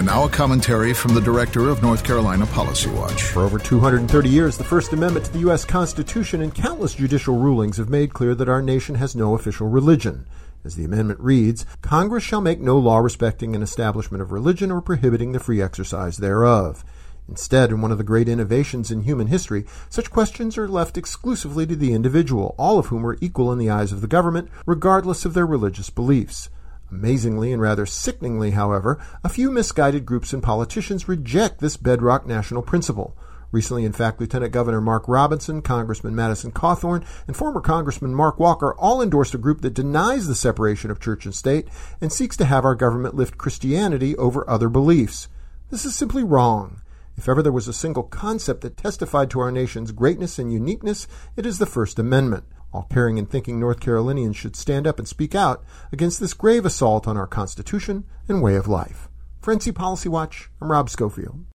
And now a commentary from the director of North Carolina Policy Watch. For over 230 years, the First Amendment to the U.S. Constitution and countless judicial rulings have made clear that our nation has no official religion. As the amendment reads, Congress shall make no law respecting an establishment of religion or prohibiting the free exercise thereof. Instead, in one of the great innovations in human history, such questions are left exclusively to the individual, all of whom are equal in the eyes of the government, regardless of their religious beliefs. Amazingly and rather sickeningly, however, a few misguided groups and politicians reject this bedrock national principle. Recently, in fact, Lieutenant Governor Mark Robinson, Congressman Madison Cawthorn, and former Congressman Mark Walker all endorsed a group that denies the separation of church and state and seeks to have our government lift Christianity over other beliefs. This is simply wrong. If ever there was a single concept that testified to our nation's greatness and uniqueness, it is the First Amendment. All caring and thinking North Carolinians should stand up and speak out against this grave assault on our Constitution and way of life. For NC Policy Watch, I'm Rob Schofield.